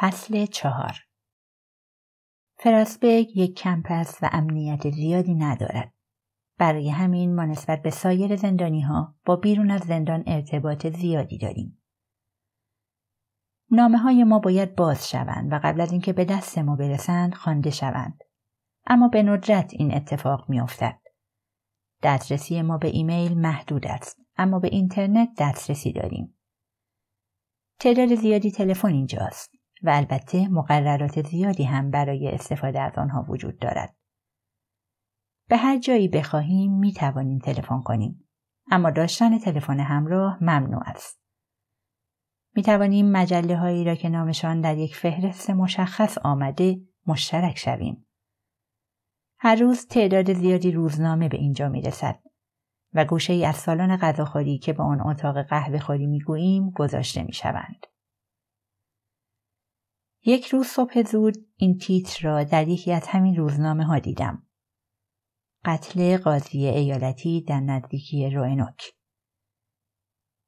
فصل چهار فراسبرگ یک کمپس و امنیت زیادی ندارد. برای همین ما نسبت به سایر زندانی ها با بیرون از زندان ارتباط زیادی داریم. نامه های ما باید باز شوند و قبل از اینکه به دست ما برسند خوانده شوند. اما به ندرت این اتفاق میافتد. دسترسی ما به ایمیل محدود است اما به اینترنت دسترسی داریم. تعداد زیادی تلفن اینجاست و البته مقررات زیادی هم برای استفاده از آنها وجود دارد. به هر جایی بخواهیم می توانیم تلفن کنیم اما داشتن تلفن همراه ممنوع است. می توانیم مجله هایی را که نامشان در یک فهرست مشخص آمده مشترک شویم. هر روز تعداد زیادی روزنامه به اینجا می رسد و گوشه ای از سالن غذاخوری که به آن اتاق قهوه خوری می گوییم گذاشته می شوند. یک روز صبح زود این تیتر را در یکی از همین روزنامه ها دیدم. قتل قاضی ایالتی در نزدیکی روینوک.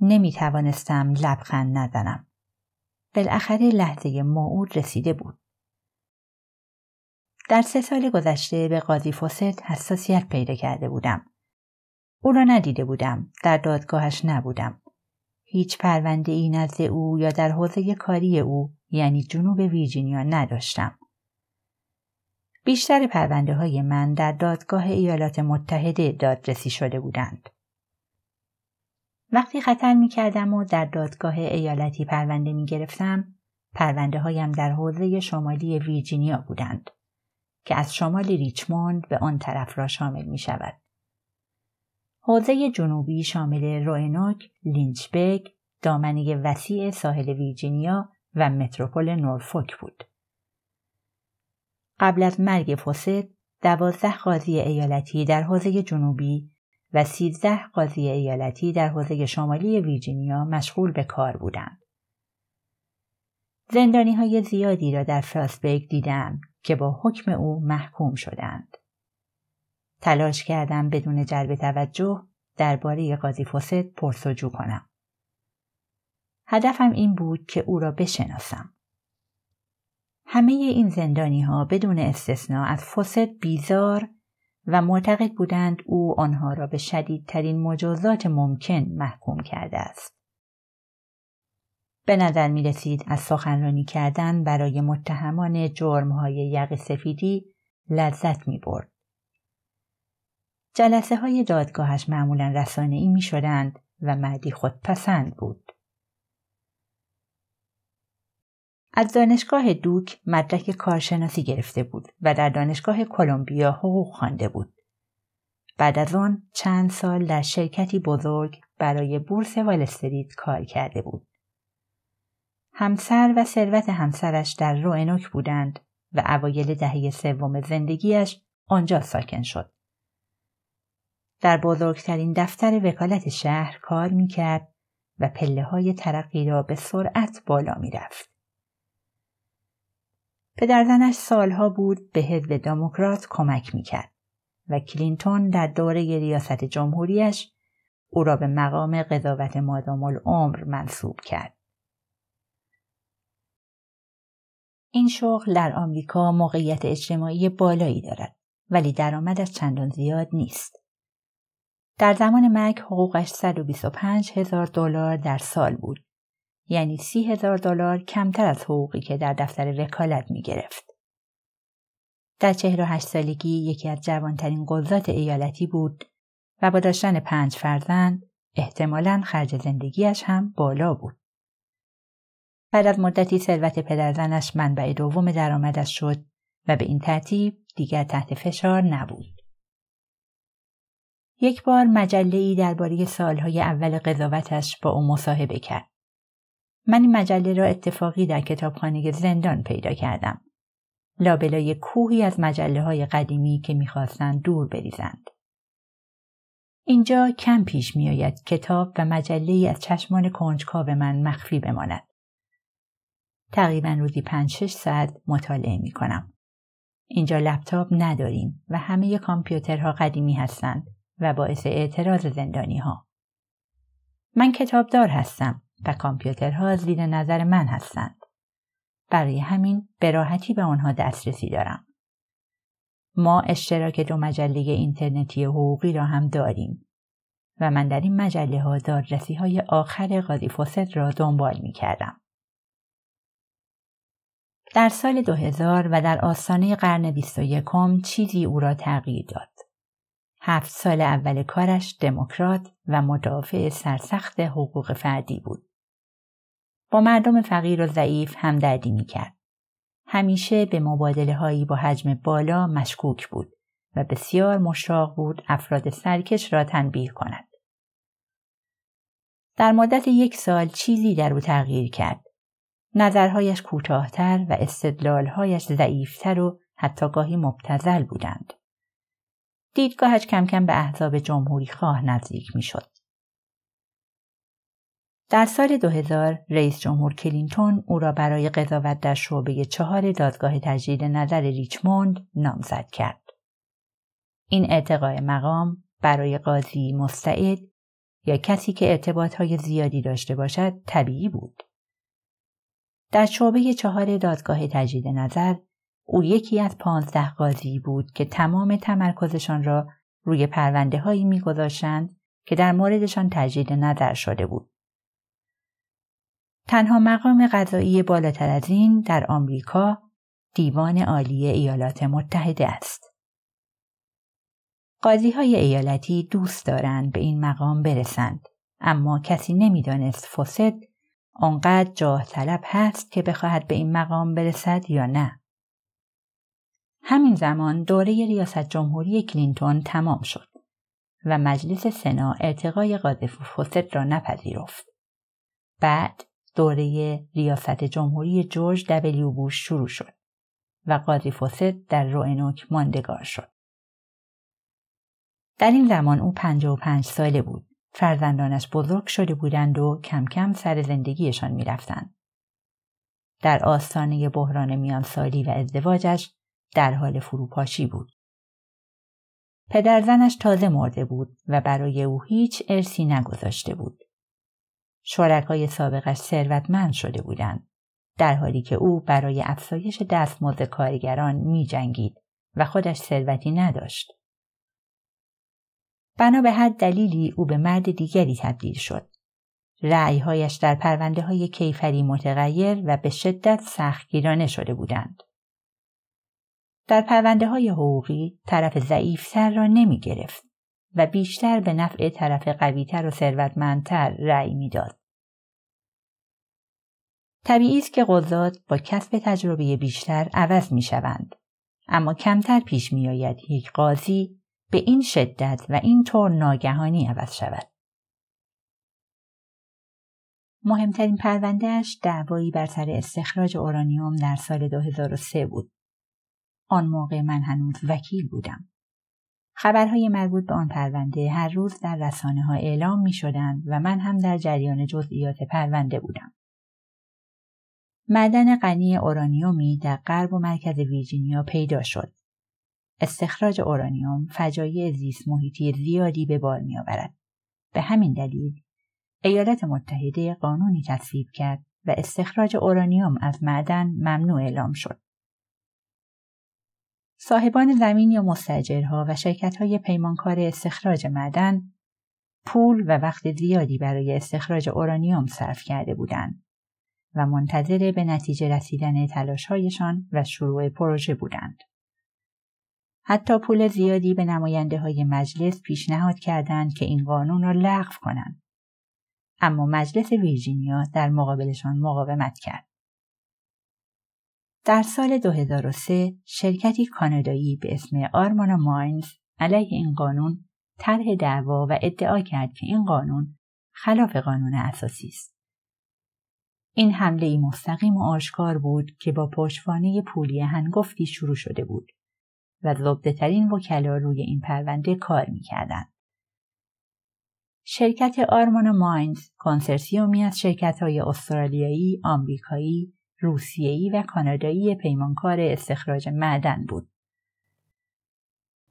نمی توانستم لبخند نزنم. بالاخره لحظه موعود رسیده بود. در سه سال گذشته به قاضی فوست حساسیت پیدا کرده بودم. او را ندیده بودم. در دادگاهش نبودم. هیچ پرونده ای نزد او یا در حوزه کاری او یعنی جنوب ویرجینیا نداشتم. بیشتر پرونده های من در دادگاه ایالات متحده دادرسی شده بودند. وقتی خطر می کردم و در دادگاه ایالتی پرونده می گرفتم، پرونده هایم در حوزه شمالی ویرجینیا بودند که از شمال ریچموند به آن طرف را شامل می شود. حوزه جنوبی شامل روینوک، لینچبرگ، دامنه وسیع ساحل ویرجینیا و متروپول نورفوک بود. قبل از مرگ فوست دوازده قاضی ایالتی در حوزه جنوبی و سیزده قاضی ایالتی در حوزه شمالی ویرجینیا مشغول به کار بودند. زندانی های زیادی را در فراسبرگ دیدم که با حکم او محکوم شدند. تلاش کردم بدون جلب توجه درباره قاضی فوست پرسجو کنم. هدفم این بود که او را بشناسم. همه این زندانی ها بدون استثنا از فوست بیزار و معتقد بودند او آنها را به شدیدترین مجازات ممکن محکوم کرده است. به نظر می رسید از سخنرانی کردن برای متهمان جرم های یق سفیدی لذت می برد. جلسه های دادگاهش معمولا رسانه ای می شدند و مردی خودپسند بود. از دانشگاه دوک مدرک کارشناسی گرفته بود و در دانشگاه کلمبیا حقوق خوانده بود. بعد از آن چند سال در شرکتی بزرگ برای بورس والستریت کار کرده بود. همسر و ثروت همسرش در روئنوک بودند و اوایل دهه سوم زندگیش آنجا ساکن شد. در بزرگترین دفتر وکالت شهر کار می کرد و پله های ترقی را به سرعت بالا می رفت. پدرزنش سالها بود به حزب دموکرات کمک می‌کرد و کلینتون در دوره ریاست جمهوریش او را به مقام قضاوت مادام العمر منصوب کرد. این شغل در آمریکا موقعیت اجتماعی بالایی دارد ولی درآمدش چندان زیاد نیست. در زمان مرگ حقوقش 125 هزار دلار در سال بود یعنی سی هزار دلار کمتر از حقوقی که در دفتر وکالت می گرفت. در چهر و هشت سالگی یکی از جوانترین قضات ایالتی بود و با داشتن پنج فرزند احتمالا خرج زندگیش هم بالا بود. بعد از مدتی ثروت پدرزنش منبع دوم درآمدش شد و به این ترتیب دیگر تحت فشار نبود. یک بار مجله ای درباره سالهای اول قضاوتش با او مصاحبه کرد. من این مجله را اتفاقی در کتابخانه زندان پیدا کردم. لابلای کوهی از مجله های قدیمی که می‌خواستند دور بریزند. اینجا کم پیش میآید کتاب و مجله از چشمان کنجکاو من مخفی بماند. تقریبا روزی پنج شش ساعت مطالعه می کنم. اینجا لپتاپ نداریم و همه کامپیوترها قدیمی هستند و باعث اعتراض زندانی ها. من کتابدار هستم و کامپیوترها زیر نظر من هستند. برای همین به راحتی به آنها دسترسی دارم. ما اشتراک دو مجله اینترنتی حقوقی را هم داریم و من در این مجله ها دادرسی های آخر قاضی فوست را دنبال می کردم. در سال 2000 و در آستانه قرن 21 چیزی او را تغییر داد. هفت سال اول کارش دموکرات و مدافع سرسخت حقوق فردی بود. با مردم فقیر و ضعیف همدردی می کرد. همیشه به مبادله هایی با حجم بالا مشکوک بود و بسیار مشتاق بود افراد سرکش را تنبیه کند. در مدت یک سال چیزی در او تغییر کرد. نظرهایش کوتاهتر و استدلالهایش ضعیفتر و حتی گاهی مبتزل بودند. دیدگاهش کم کم به احزاب جمهوری خواه نزدیک می شد. در سال 2000 رئیس جمهور کلینتون او را برای قضاوت در شعبه چهار دادگاه تجدید نظر ریچموند نامزد کرد. این ارتقای مقام برای قاضی مستعد یا کسی که ارتباط زیادی داشته باشد طبیعی بود. در شعبه چهار دادگاه تجدید نظر او یکی از پانزده قاضی بود که تمام تمرکزشان را روی پرونده هایی میگذاشتند که در موردشان تجدید نظر شده بود. تنها مقام قضایی بالاتر از این در آمریکا دیوان عالی ایالات متحده است. قاضی های ایالتی دوست دارند به این مقام برسند اما کسی نمی‌دانست فوسد آنقدر جاه طلب هست که بخواهد به این مقام برسد یا نه. همین زمان دوره ریاست جمهوری کلینتون تمام شد و مجلس سنا ارتقای قاضی فوسد را نپذیرفت. بعد دوره ریاست جمهوری جورج دبلیو بوش شروع شد و قاضی فوسد در روئنوک ماندگار شد. در این زمان او پنج ساله بود. فرزندانش بزرگ شده بودند و کم کم سر زندگیشان می‌رفتند. در آستانه بحران میانسالی و ازدواجش در حال فروپاشی بود. پدر زنش تازه مرده بود و برای او هیچ ارسی نگذاشته بود. شرکای سابقش ثروتمند شده بودند در حالی که او برای افزایش دستمزد کارگران می جنگید و خودش ثروتی نداشت. بنا به هر دلیلی او به مرد دیگری تبدیل شد. رعیهایش در پرونده های کیفری متغیر و به شدت سختگیرانه شده بودند. در پرونده های حقوقی طرف ضعیفتر را نمی گرفت و بیشتر به نفع طرف قویتر و ثروتمندتر رأی می‌داد. طبیعی است که قضات با کسب تجربه بیشتر عوض می شوند. اما کمتر پیش می آید یک قاضی به این شدت و این طور ناگهانی عوض شود. مهمترین پروندهش دعوایی بر سر استخراج اورانیوم در سال 2003 بود. آن موقع من هنوز وکیل بودم. خبرهای مربوط به آن پرونده هر روز در رسانه ها اعلام می شدند و من هم در جریان جزئیات پرونده بودم. معدن غنی اورانیومی در غرب و مرکز ویرجینیا پیدا شد. استخراج اورانیوم فجایع زیست محیطی زیادی به بار می آورد. به همین دلیل ایالات متحده قانونی تصویب کرد و استخراج اورانیوم از معدن ممنوع اعلام شد. صاحبان زمین یا مستجرها و شرکت های پیمانکار استخراج معدن پول و وقت زیادی برای استخراج اورانیوم صرف کرده بودند و منتظر به نتیجه رسیدن تلاشهایشان و شروع پروژه بودند. حتی پول زیادی به نماینده های مجلس پیشنهاد کردند که این قانون را لغو کنند. اما مجلس ویرجینیا در مقابلشان مقاومت کرد. در سال 2003 شرکتی کانادایی به اسم آرمانا ماینز علیه این قانون طرح دعوا و ادعا کرد که این قانون خلاف قانون اساسی است. این حمله مستقیم و آشکار بود که با پشتوانه پولی هنگفتی شروع شده بود و زبده ترین وکلا روی این پرونده کار می‌کردند. شرکت آرمانا ماینز کنسرسیومی از شرکت های استرالیایی، آمریکایی، روسیه‌ای و کانادایی پیمانکار استخراج معدن بود.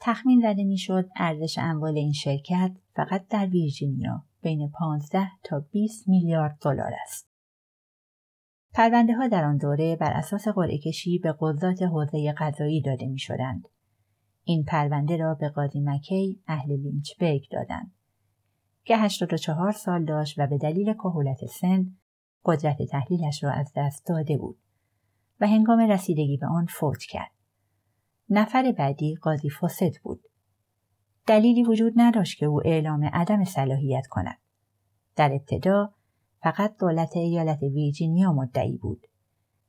تخمین زده می‌شد ارزش اموال این شرکت فقط در ویرجینیا بین 15 تا 20 میلیارد دلار است. پرونده ها در آن دوره بر اساس قرعه کشی به قضات حوزه قضایی داده می شدند. این پرونده را به قاضی مکی اهل لینچبرگ دادند که 84 سال داشت و به دلیل کهولت سن قدرت تحلیلش را از دست داده بود و هنگام رسیدگی به آن فوت کرد. نفر بعدی قاضی فوست بود. دلیلی وجود نداشت که او اعلام عدم صلاحیت کند. در ابتدا فقط دولت ایالت ویرجینیا مدعی بود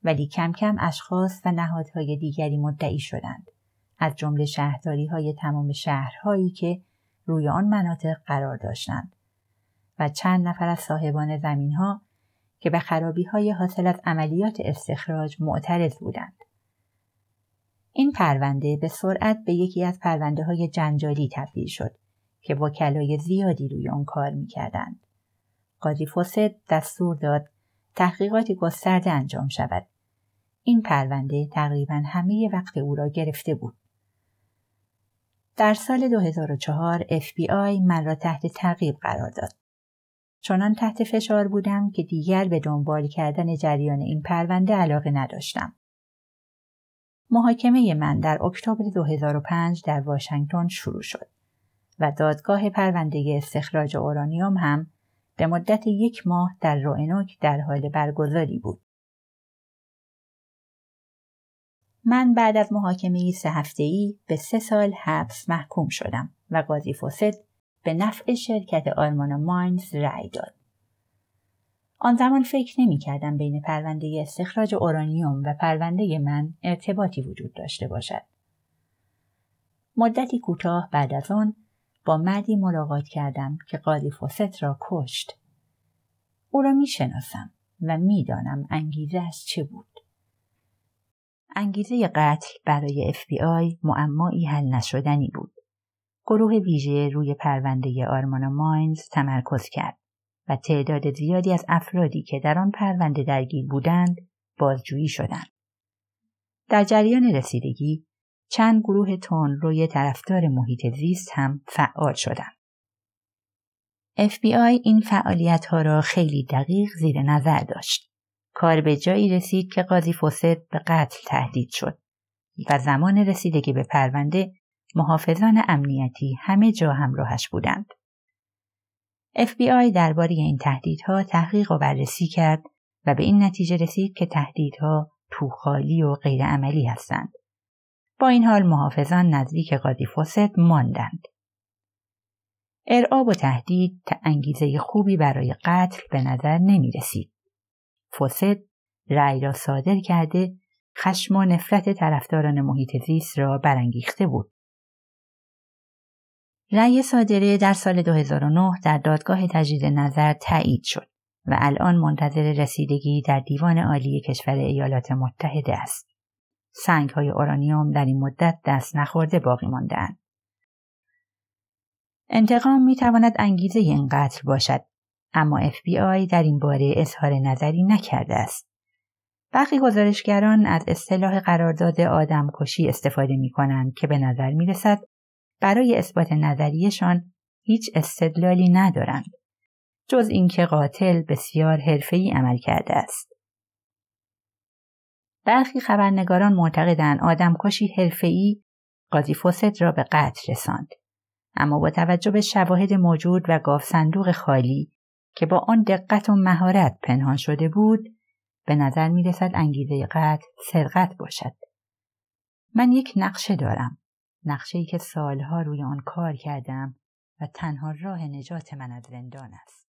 ولی کم کم اشخاص و نهادهای دیگری مدعی شدند از جمله شهرداری های تمام شهرهایی که روی آن مناطق قرار داشتند و چند نفر از صاحبان زمین ها که به خرابی های حاصل از عملیات استخراج معترض بودند. این پرونده به سرعت به یکی از پرونده های جنجالی تبدیل شد که وکلای زیادی روی آن کار می‌کردند. قاضی فوست دستور داد تحقیقاتی گسترده انجام شود. این پرونده تقریبا همه وقت او را گرفته بود. در سال 2004 FBI من را تحت تعقیب قرار داد. چنان تحت فشار بودم که دیگر به دنبال کردن جریان این پرونده علاقه نداشتم. محاکمه من در اکتبر 2005 در واشنگتن شروع شد و دادگاه پرونده استخراج اورانیوم هم به مدت یک ماه در روئنوک در حال برگزاری بود. من بعد از محاکمه سه ای به سه سال حبس محکوم شدم و قاضی فوسد به نفع شرکت آرمانا ماینز رأی داد. آن زمان فکر نمی کردم بین پرونده استخراج اورانیوم و پرونده من ارتباطی وجود داشته باشد. مدتی کوتاه بعد از آن با مردی ملاقات کردم که قاضی فوست را کشت. او را می شناسم و می‌دانم انگیزه از چه بود. انگیزه قتل برای FBI معمایی حل نشدنی بود. گروه ویژه روی پرونده آرمانا ماینز تمرکز کرد و تعداد زیادی از افرادی که در آن پرونده درگیر بودند بازجویی شدند. در جریان رسیدگی چند گروه تون روی طرفدار محیط زیست هم فعال شدند. FBI این فعالیت ها را خیلی دقیق زیر نظر داشت. کار به جایی رسید که قاضی فوسد به قتل تهدید شد و زمان رسیدگی به پرونده محافظان امنیتی همه جا همراهش بودند. FBI درباره این تهدیدها تحقیق و بررسی کرد و به این نتیجه رسید که تهدیدها توخالی و غیرعملی هستند. با این حال محافظان نزدیک قاضی فوست ماندند. ارعاب و تهدید انگیزه خوبی برای قتل به نظر نمی رسید. فوست رأی را صادر کرده خشم و نفرت طرفداران محیط زیست را برانگیخته بود. رأی صادره در سال 2009 در دادگاه تجدید نظر تایید شد و الان منتظر رسیدگی در دیوان عالی کشور ایالات متحده است. سنگ های اورانیوم در این مدت دست نخورده باقی ماندهاند. انتقام می تواند انگیزه این قتل باشد اما FBI در این باره اظهار نظری نکرده است. برخی گزارشگران از اصطلاح قرارداد آدم کشی استفاده می کنند که به نظر می رسد برای اثبات نظریشان هیچ استدلالی ندارند جز اینکه قاتل بسیار حرفه‌ای عمل کرده است. برخی خبرنگاران معتقدند آدمکشی حرفه‌ای قاضی فوست را به قتل رساند. اما با توجه به شواهد موجود و گاف صندوق خالی که با آن دقت و مهارت پنهان شده بود به نظر می رسد انگیزه قتل سرقت باشد. من یک نقشه دارم. نقشه ای که سالها روی آن کار کردم و تنها راه نجات من از زندان است.